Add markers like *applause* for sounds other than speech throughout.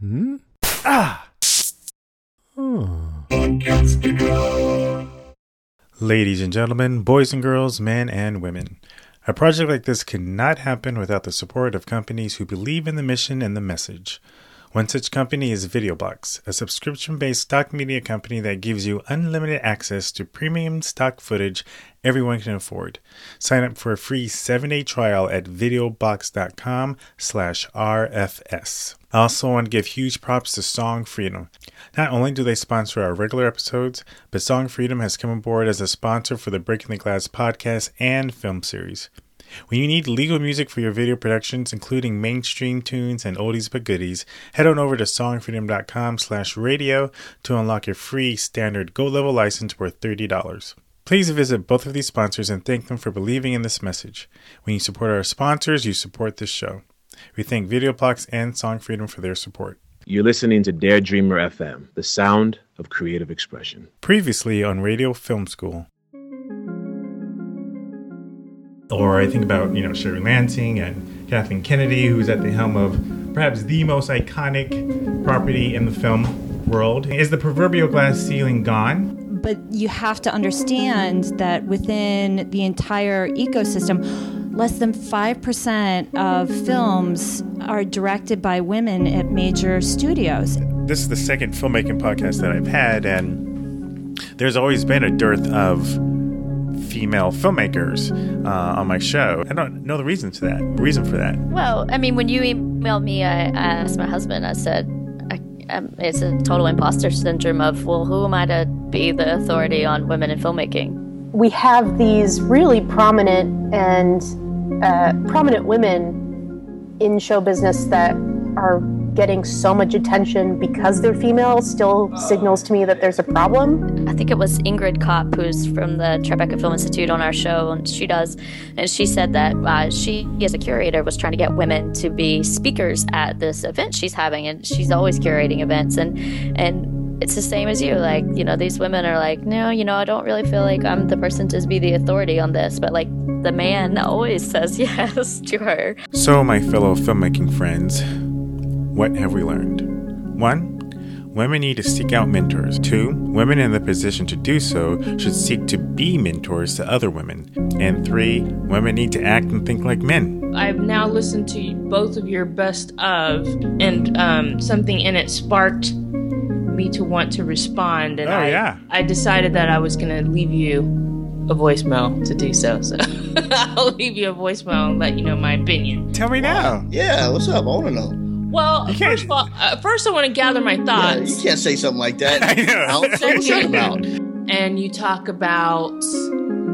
Hmm? Ah! Ladies and gentlemen, boys and girls, men and women. A project like this could not happen without the support of companies who believe in the mission and the message. One such company is VideoBox, a subscription based stock media company that gives you unlimited access to premium stock footage everyone can afford. Sign up for a free 7-day trial at videobox.com slash RFS. I also want to give huge props to Song Freedom. Not only do they sponsor our regular episodes, but Song Freedom has come aboard as a sponsor for the Breaking the Glass podcast and film series. When you need legal music for your video productions, including mainstream tunes and oldies but goodies, head on over to songfreedom.com slash radio to unlock your free standard Gold Level license worth $30. Please visit both of these sponsors and thank them for believing in this message. When you support our sponsors, you support this show. We thank VideoBox and Song Freedom for their support. You're listening to Dare Dreamer FM, the sound of creative expression. Previously on Radio Film School. Or I think about, you know, Sherry Lansing and Kathleen Kennedy, who's at the helm of perhaps the most iconic property in the film world. Is the proverbial glass ceiling gone? But you have to understand that within the entire ecosystem, less than 5% of films are directed by women at major studios. This is the second filmmaking podcast that I've had, and there's always been a dearth of female filmmakers uh, on my show. I don't know the reason to that. Reason for that. Well, I mean, when you emailed me, I, I asked my husband. I said, I, um, "It's a total imposter syndrome of well, who am I to be the authority on women in filmmaking?" We have these really prominent and uh, prominent women in show business that are getting so much attention because they're female still signals to me that there's a problem. I think it was Ingrid Kopp, who's from the Tribeca Film Institute on our show, and she does, and she said that uh, she, as a curator, was trying to get women to be speakers at this event she's having, and she's always curating events, and and it's the same as you. Like, you know, these women are like, no, you know, I don't really feel like I'm the person to be the authority on this, but like the man *laughs* always says *laughs* yes to her. So, my fellow filmmaking friends, what have we learned? One, women need to seek out mentors. Two, women in the position to do so should seek to be mentors to other women. And three, women need to act and think like men. I've now listened to both of your best of, and um, something in it sparked me to want to respond. And Oh, I, yeah. I decided that I was going to leave you a voicemail to do so. So *laughs* I'll leave you a voicemail and let you know my opinion. Tell me now. Yeah, what's up? I want to know. Well, first of all, uh, first I want to gather my Yeah, thoughts. you can't say something like that. *laughs* I know. Al. So what's about? and you talk about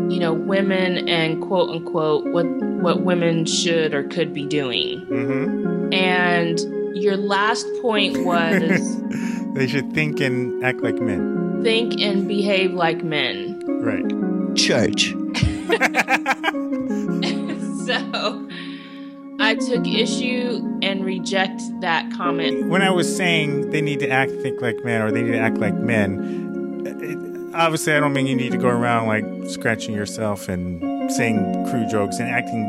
you know women and quote unquote what what women should or could be doing Mm-hmm. and your last point was *laughs* They should think and act like men. think and behave like men Right. Church. *laughs* so i took issue and reject that comment When I was saying they need to act, think like men, or they need to act like men, it, obviously I don't mean you need to go around like scratching yourself and saying crude jokes and acting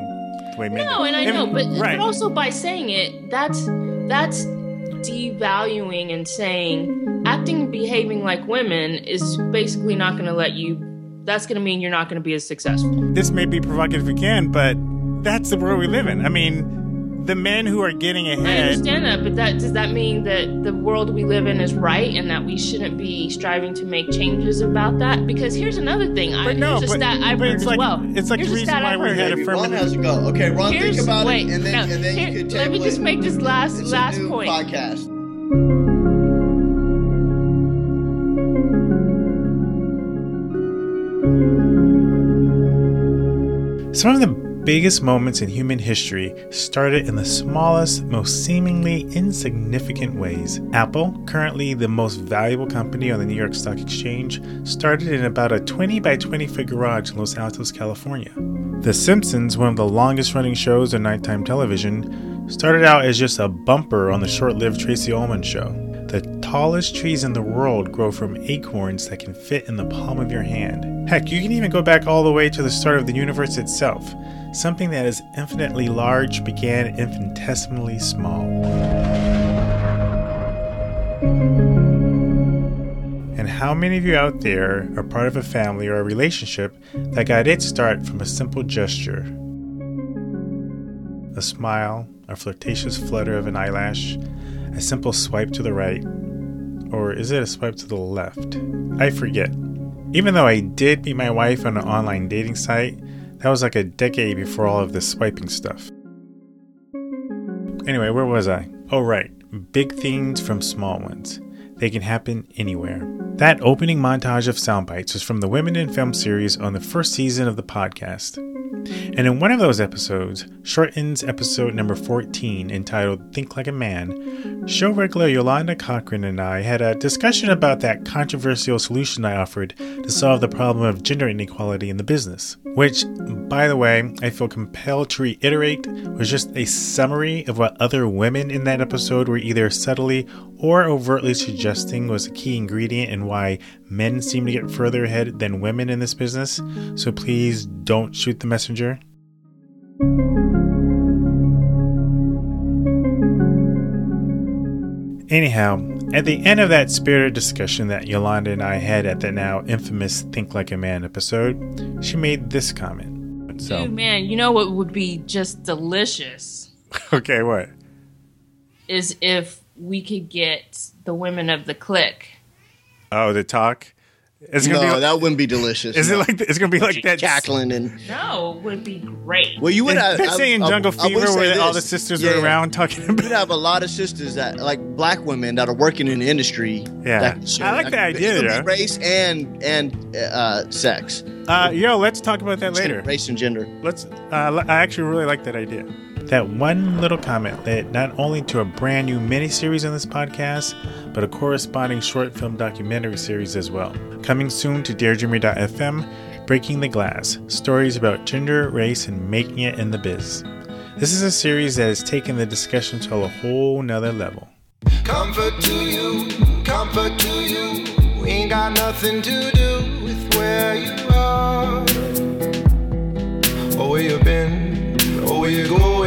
the way men no do. and i know but, right. but also by saying it that's that's devaluing and saying acting and behaving like women is basically not going to let you that's going to mean you're not going to be as successful this may be provocative again, but that's the world we live in. I mean, the men who are getting ahead. I understand that, but that does that mean that the world we live in is right and that we shouldn't be striving to make changes about that? Because here's another thing. I, But no, here's a but- stat I've but heard it's as like- well. it's like here's the a reason why we heard. had Maybe Ron affirmative- has to go. Okay, Ron, Here's- think about wait, it, and then no, and then here- you could let me just make this last It's last a new point. podcast. Some of the biggest moments in human history started in the smallest, most seemingly insignificant ways. Apple, currently the most valuable company on the New York Stock Exchange, started in about a 20 by 20 foot garage in Los Altos, California. The Simpsons, one of the longest running shows on nighttime television, started out as just a bumper on the short lived Tracey Ullman show. The tallest trees in the world grow from acorns that can fit in the palm of your hand. Heck, you can even go back all the way to the start of the universe itself something that is infinitely large began infinitesimally small. And how many of you out there are part of a family or a relationship that got its start from a simple gesture? A smile, a flirtatious flutter of an eyelash, a simple swipe to the right, or is it a swipe to the left? I forget. Even though I did meet my wife on an online dating site, that was like a decade before all of this swiping stuff. Anyway, where was I? Oh, right. Big things from small ones. They can happen anywhere. That opening montage of sound bites was from the Women in Film series on the first season of the podcast. And in one of those episodes, Shorten's episode number 14, entitled Think Like a Man, show regular Yolanda Cochran and I had a discussion about that controversial solution I offered to solve the problem of gender inequality in the business. Which, by the way, I feel compelled to reiterate was just a summary of what other women in that episode were either subtly or overtly suggesting was a key ingredient in why men seem to get further ahead than women in this business. So please don't shoot the messenger. Anyhow, at the end of that spirited discussion that Yolanda and I had at the now infamous Think Like a Man episode, she made this comment. So, Dude, man, you know what would be just delicious *laughs* okay, what? is if we could get the women of the clique. Oh, the talk. It's gonna No, be. Like, that wouldn't be delicious. is it like? It's gonna be like that. cackling and No, it would be great. well, you would have That scene in I- I- Jungle I would Fever say where all the sisters Yeah. were around talking You'd about. have a lot of sisters that like black women that are working in the industry. Yeah. that can. I like That the idea, it could be. Race and and uh, sex, Uh, yo, let's talk about that later. race and gender. Let's. Uh, I actually really like that idea. That one little comment led not only to a brand new miniseries on this podcast, but a corresponding short film documentary series as well. Coming soon to DareDreamer.fm, Breaking the Glass Stories about gender, race, and making it in the biz. This is a series that has taken the discussion to a whole nother level. Comfort to you, comfort to you. We ain't got nothing to do with where you are, or where you've been, or where you're going.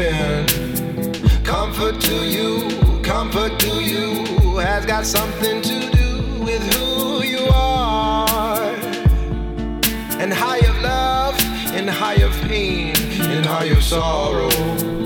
Comfort to you, comfort to you has got something to do with who you are, and how you love, and how you pain, and how you sorrow.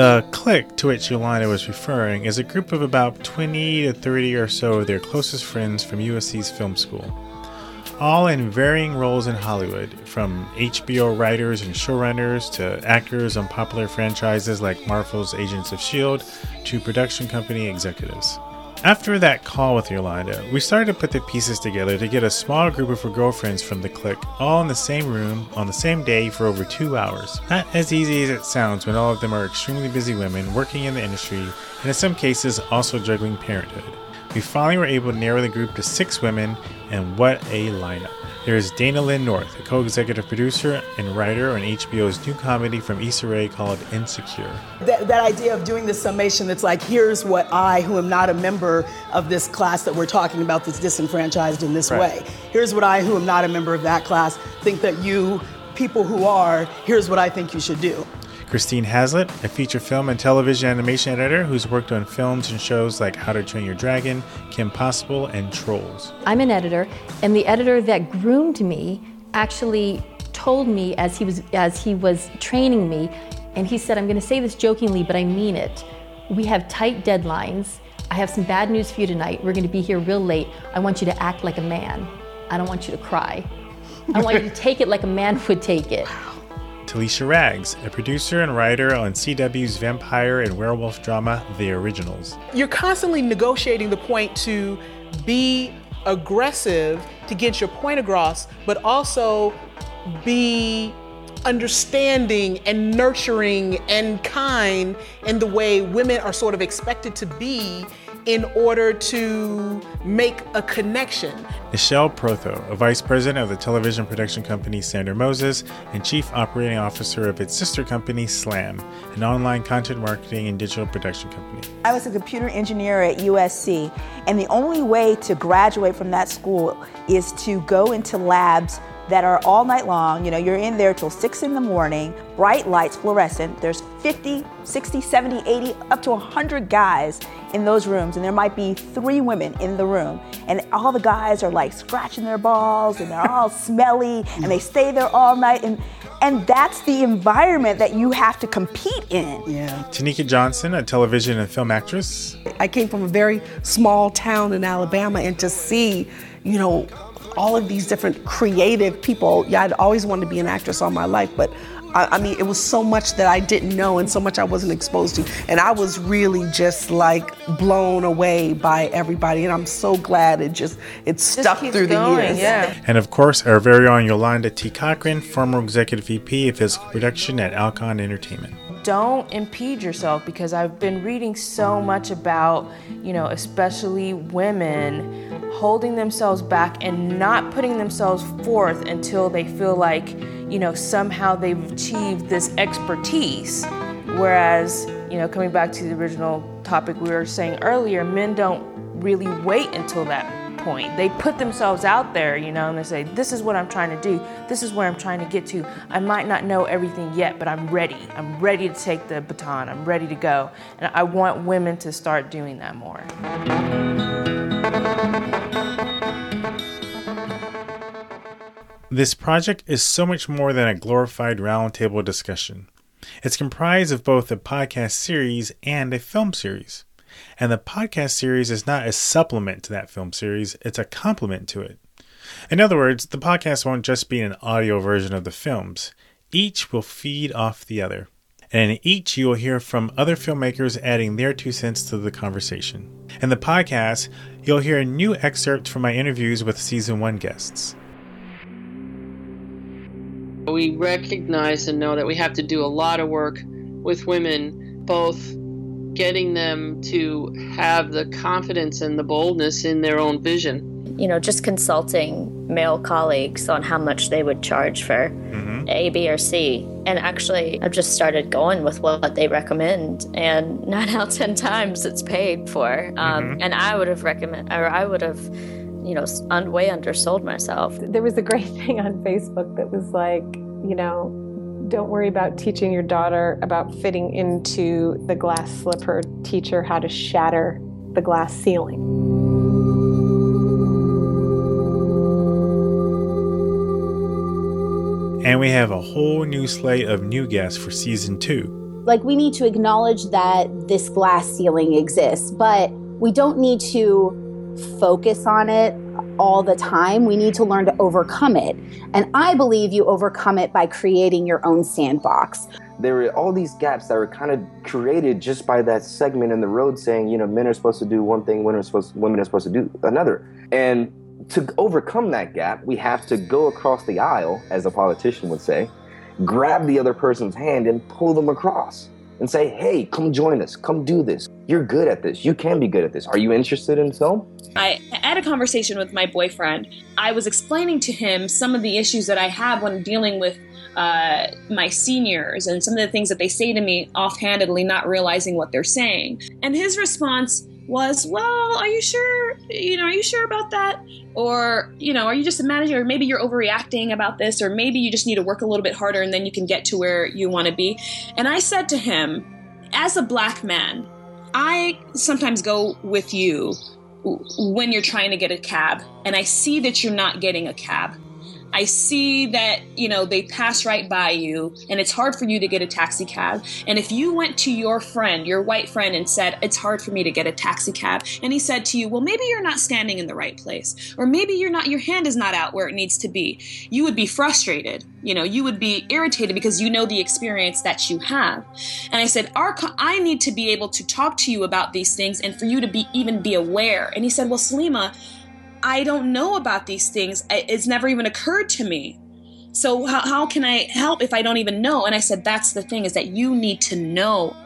The clique to which Yolanda was referring is a group of about 20 to 30 or so of their closest friends from USC's film school. All in varying roles in Hollywood, from HBO writers and showrunners to actors on popular franchises like Marvel's Agents of S.H.I.E.L.D. to production company executives. After that call with Yolanda, we started to put the pieces together to get a small group of her girlfriends from the clique all in the same room on the same day for over two hours. Not as easy as it sounds when all of them are extremely busy women working in the industry and in some cases also juggling parenthood. We finally were able to narrow the group to six women, and what a lineup. There is Dana Lynn North, a co executive producer and writer on HBO's new comedy from Issa Rae called Insecure. That, that idea of doing this summation that's like, here's what I, who am not a member of this class that we're talking about that's disenfranchised in this Right. way, here's what I, who am not a member of that class, think that you, people who are, here's what I think you should do. Christine Hazlitt, a feature film and television animation editor who's worked on films and shows like How to Train Your Dragon, Kim Possible, and Trolls. I'm an editor, and the editor that groomed me actually told me as he was as he was training me, and he said, "I'm going to say this jokingly, but I mean it. We have tight deadlines. I have some bad news for you tonight. We're going to be here real late. I want you to act like a man. I don't want you to cry. I want you to *laughs* take it like a man would take it." Talisha Rags, a producer and writer on CW's vampire and werewolf drama The Originals. You're constantly negotiating the point to be aggressive to get your point across, but also be understanding and nurturing and kind in the way women are sort of expected to be in order to make a connection. Michelle Protho, a vice president of the television production company Sander Moses and chief operating officer of its sister company Slam, an online content marketing and digital production company. I was a computer engineer at USC, and the only way to graduate from that school is to go into labs that are all night long. You know, you're in there till 6 in the morning, bright lights, fluorescent. There's 50, 60, 70, 80, up to 100 guys in those rooms, and there might be three women in the room. And all the guys are like scratching their balls, and they're all smelly, and they stay there all night. And, and that's the environment that you have to compete in. Yeah. Tanika Johnson, a television and film actress. I came from a very small town in Alabama, and to see, you know, all of these different creative people. Yeah, I'd always wanted to be an actress all my life, but I, I, mean, it was so much that I didn't know and so much I wasn't exposed to. And I was really just like blown away by everybody. And I'm so glad it just, it stuck through going, the years. Yeah. And of course, our very own Yolanda T. Cochran, former executive VP of physical production at Alcon Entertainment don't impede yourself because I've been reading so much about, you know, especially women holding themselves back and not putting themselves forth until they feel like, you know, somehow they've achieved this expertise. Whereas, you know, coming back to the original topic we were saying earlier, men don't really wait until that point. They put themselves out there, you know, and they say, This is what I'm trying to do. This is where I'm trying to get to. I might not know everything yet, but I'm ready. I'm ready to take the baton. I'm ready to go. And I want women to start doing that more. This project is so much more than a glorified roundtable discussion. It's comprised of both a podcast series and a film series. And the podcast series is not a supplement to that film series, it's a complement to it. In other words, the podcast won't just be an audio version of the films, each will feed off the other. And in each, you will hear from other filmmakers adding their two cents to the conversation. In the podcast, you'll hear new excerpt from my interviews with season one guests. We recognize and know that we have to do a lot of work with women, both getting them to have the confidence and the boldness in their own vision. You know, just consulting male colleagues on how much they would charge for mm-hmm. A, B, or C. And actually, I've just started going with what they recommend, and nine *laughs* out of 10 times it's paid for. Um, mm-hmm. And I would have recommend, or I would have, you know, un- way undersold myself. There was a great *laughs* thing on Facebook that was like, you know, don't worry about teaching your daughter about fitting into the glass slipper. Teach her how to shatter the glass ceiling. And we have a whole new slate of new guests for season two. Like, we need to acknowledge that this glass ceiling exists, but we don't need to focus on it all the time. We need to learn to overcome it. And I believe you overcome it by creating your own sandbox. There were all these gaps that were kind of created just by that segment in the road saying, you know, men are supposed to do one thing, women are supposed, women are supposed to do another. And to overcome that gap, we have to go across the aisle, as a politician would say, grab the other person's hand and pull them across and say, hey, come join us, come do this. You're good at this. You can be good at this. Are you interested in film? I had a conversation with my boyfriend. I was explaining to him some of the issues that I have when dealing with uh, my seniors and some of the things that they say to me offhandedly, not realizing what they're saying. And his response was, "Well, are you sure? You know, are you sure about that? Or you know, are you just a manager? Or maybe you're overreacting about this, or maybe you just need to work a little bit harder, and then you can get to where you want to be." And I said to him, as a black man, I sometimes go with you when you're trying to get a cab, and I see that you're not getting a cab. I see that, you know, they pass right by you and it's hard for you to get a taxi cab. And if you went to your friend, your white friend, and said, It's hard for me to get a taxi cab, and he said to you, Well, maybe you're not standing in the right place, or maybe you're not, your hand is not out where it needs to be, you would be frustrated. You know, you would be irritated because you know the experience that you have. And I said, Our, I need to be able to talk to you about these things and for you to be even be aware. And he said, Well, Salima, I don't know about these things. It's never even occurred to me. So how, how can I help if I don't even know? And I said, that's the thing is that you need to know.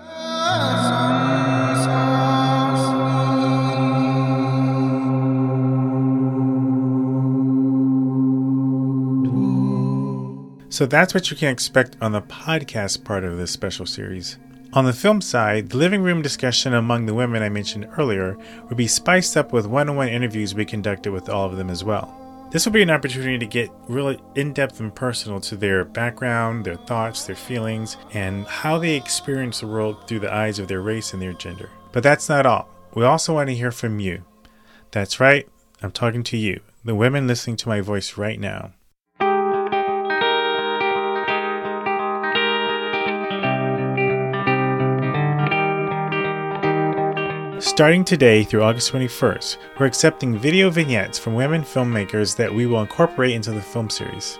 So that's what you can expect on the podcast part of this special series. On the film side, the living room discussion among the women I mentioned earlier would be spiced up with one on one interviews we conducted with all of them as well. This will be an opportunity to get really in depth and personal to their background, their thoughts, their feelings, and how they experience the world through the eyes of their race and their gender. But that's not all. We also want to hear from you. That's right, I'm talking to you, the women listening to my voice right now. Starting today through August 21st, we're accepting video vignettes from women filmmakers that we will incorporate into the film series.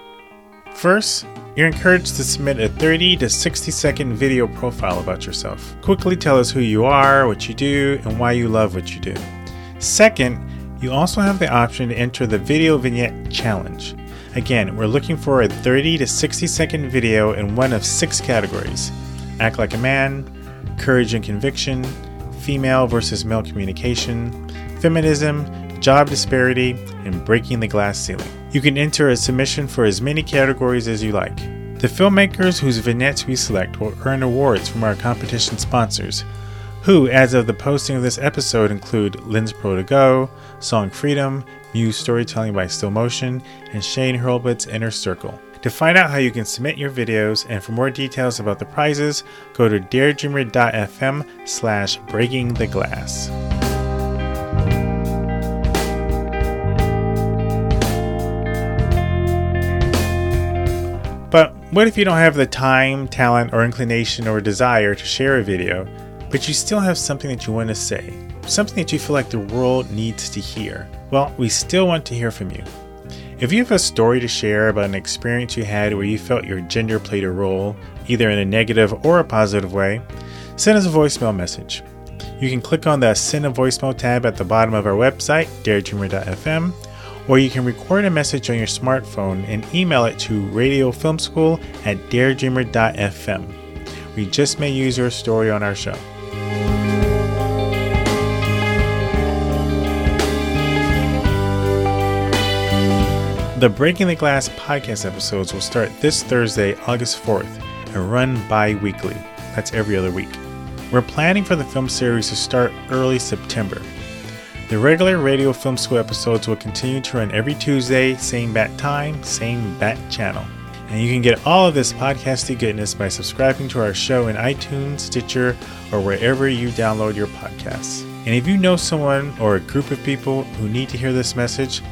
First, you're encouraged to submit a 30 to 60 second video profile about yourself. Quickly tell us who you are, what you do, and why you love what you do. Second, you also have the option to enter the Video Vignette Challenge. Again, we're looking for a 30 to 60 second video in one of six categories Act Like a Man, Courage and Conviction, female versus male communication, feminism, job disparity, and breaking the glass ceiling. You can enter a submission for as many categories as you like. The filmmakers whose vignettes we select will earn awards from our competition sponsors, who, as of the posting of this episode, include Lens Pro to Go, Song Freedom, Muse Storytelling by Still Motion, and Shane Hurlbut's Inner Circle. To find out how you can submit your videos and for more details about the prizes, go to daredreamer.fm slash breaking the glass. But what if you don't have the time, talent, or inclination or desire to share a video, but you still have something that you want to say? Something that you feel like the world needs to hear? Well, we still want to hear from you. If you have a story to share about an experience you had where you felt your gender played a role, either in a negative or a positive way, send us a voicemail message. You can click on the Send a Voicemail tab at the bottom of our website, daredreamer.fm, or you can record a message on your smartphone and email it to radiofilmschool at daredreamer.fm. We just may use your story on our show. The Breaking the Glass podcast episodes will start this Thursday, August 4th, and run bi weekly. That's every other week. We're planning for the film series to start early September. The regular Radio Film School episodes will continue to run every Tuesday, same bat time, same bat channel. And you can get all of this podcasty goodness by subscribing to our show in iTunes, Stitcher, or wherever you download your podcasts. And if you know someone or a group of people who need to hear this message,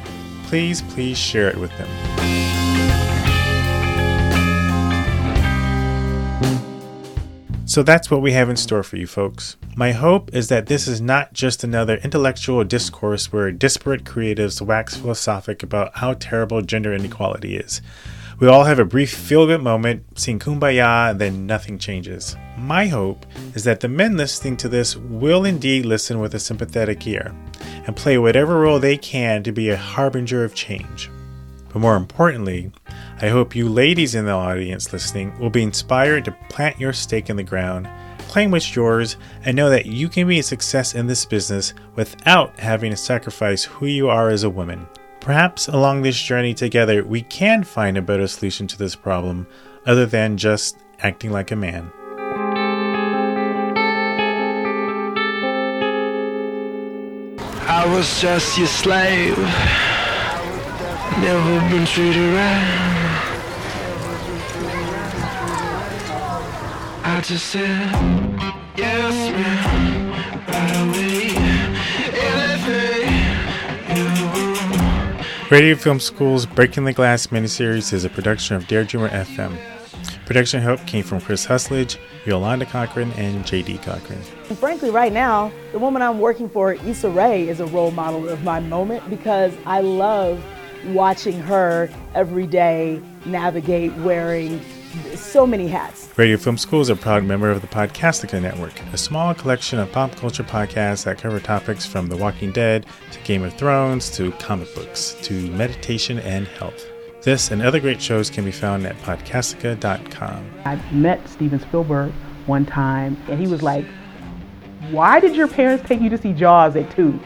please, please share it with them. So that's what we have in store for you folks. My hope is that this is not just another intellectual discourse where disparate creatives wax philosophic about how terrible gender inequality is. We all have a brief feel good moment, sing kumbaya, and then nothing changes. My hope is that the men listening to this will indeed listen with a sympathetic ear and play whatever role they can to be a harbinger of change. But more importantly, I hope you ladies in the audience listening will be inspired to plant your stake in the ground, claim what's yours, and know that you can be a success in this business without having to sacrifice who you are as a woman. Perhaps along this journey together, we can find a better solution to this problem other than just acting like a man. I was just your slave. Never been treated right. I just said, yes, ma'am. Radio Film School's Breaking the Glass miniseries is a production of Daredreamer FM. Production help came from Chris Husledge, Yolanda Cochran, and JD Cochran. And frankly, right now, the woman I'm working for, Issa Rae, is a role model of my moment because I love watching her every day navigate wearing so many hats. Radio Film School is a proud member of the Podcastica Network, a small collection of pop culture podcasts that cover topics from The Walking Dead to Game of Thrones to comic books to meditation and health. This and other great shows can be found at podcastica.com. I met Steven Spielberg one time, and he was like, Why did your parents take you to see Jaws at 2?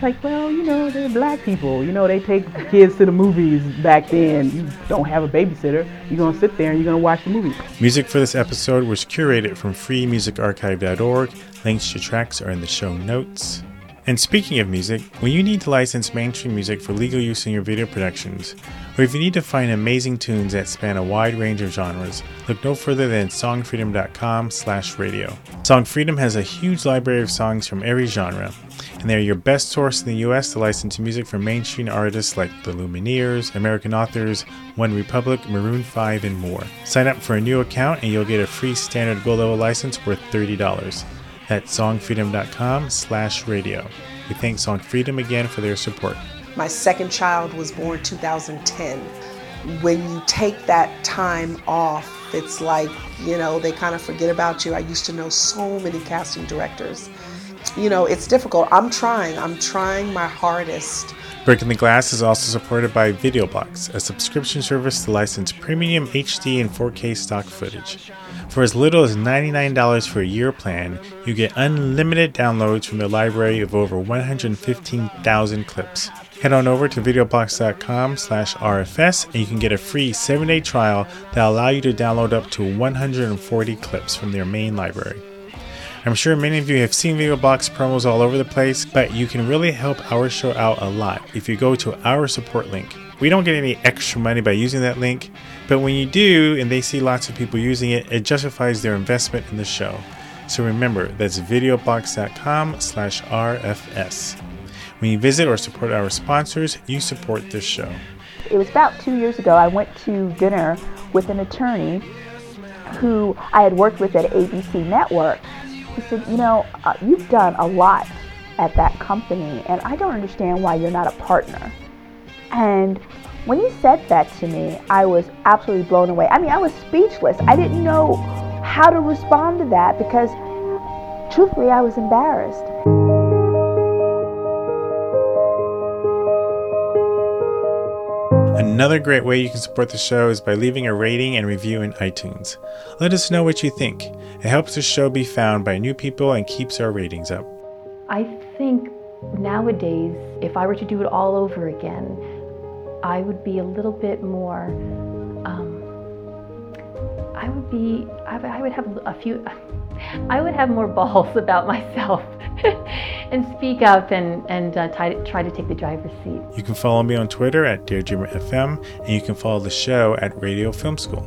It's like, well, you know, they're black people. You know, they take kids to the movies back then. You don't have a babysitter. You're going to sit there and you're going to watch the movie. Music for this episode was curated from freemusicarchive.org. Links to tracks are in the show notes. And speaking of music, when you need to license mainstream music for legal use in your video productions, or if you need to find amazing tunes that span a wide range of genres, look no further than songfreedom.com/radio. Song Freedom has a huge library of songs from every genre, and they're your best source in the US to license music from mainstream artists like The Lumineers, American Authors, One Republic, Maroon 5, and more. Sign up for a new account and you'll get a free standard gold level license worth $30. That's songfreedom.com slash radio. We thank Song Freedom again for their support. My second child was born 2010. When you take that time off, it's like, you know, they kind of forget about you. I used to know so many casting directors. You know, it's difficult. I'm trying. I'm trying my hardest. Breaking the Glass is also supported by VideoBox, a subscription service to license premium HD and 4K stock footage. For as little as $99 for a year plan, you get unlimited downloads from their library of over 115,000 clips. Head on over to videobox.com slash RFS and you can get a free 7-day trial that'll allow you to download up to 140 clips from their main library. I'm sure many of you have seen VideoBox promos all over the place, but you can really help our show out a lot if you go to our support link. We don't get any extra money by using that link, but when you do and they see lots of people using it, it justifies their investment in the show. So remember, that's videobox.com slash RFS. When you visit or support our sponsors, you support this show. It was about two years ago, I went to dinner with an attorney who I had worked with at ABC Network. He said, You know, uh, you've done a lot at that company, and I don't understand why you're not a partner. And when he said that to me, I was absolutely blown away. I mean, I was speechless. I didn't know how to respond to that because, truthfully, I was embarrassed. Another great way you can support the show is by leaving a rating and review in iTunes. Let us know what you think. It helps the show be found by new people and keeps our ratings up. I think nowadays, if I were to do it all over again, I would be a little bit more. Um, I would be. I would have a few. I would have more *laughs* balls about myself *laughs* and speak up and and uh, try, to, try to take the driver's seat. You can follow me on Twitter at FM, and you can follow the show at Radio Film School.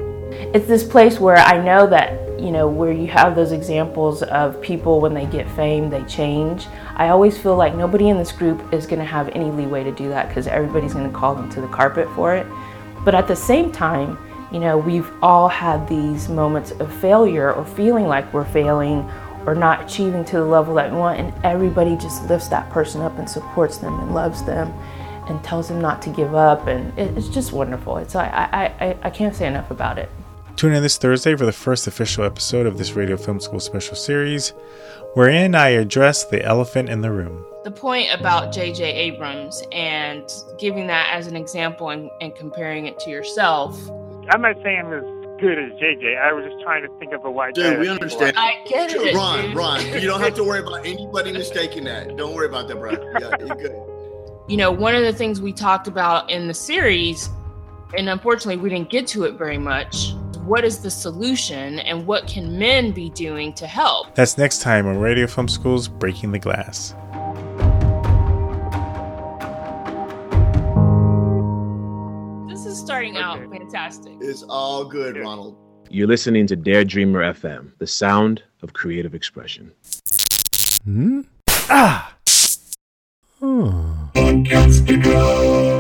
It's this place where I know that you know where you have those examples of people when they get fame they change. I always feel like nobody in this group is going to have any leeway to do that because everybody's going to call them to the carpet for it. But at the same time, you know, we've all had these moments of failure or feeling like we're failing or not achieving to the level that we want, and everybody just lifts that person up and supports them and loves them and tells them not to give up, and it's just wonderful. It's I I, I, I can't say enough about it. Tune in this Thursday for the first official episode of this Radio Film School special series, wherein I address the elephant in the room. The point about J.J. Abrams and giving that as an example and, and comparing it to yourself. I'm not saying I'm as good as JJ. I was just trying to think of a white Dude, we understand. I get it. Ron, dude. Ron, you don't have to worry about anybody mistaking that. Don't worry about that, bro. Yeah, you're good. You know, one of the things we talked about in the series, and unfortunately we didn't get to it very much, what is the solution and what can men be doing to help? That's next time on Radio Film School's Breaking the Glass. This is starting out fantastic. It's all good, Ronald. You're listening to Dare Dreamer FM, the sound of creative expression. Hmm? Ah! Against the glow.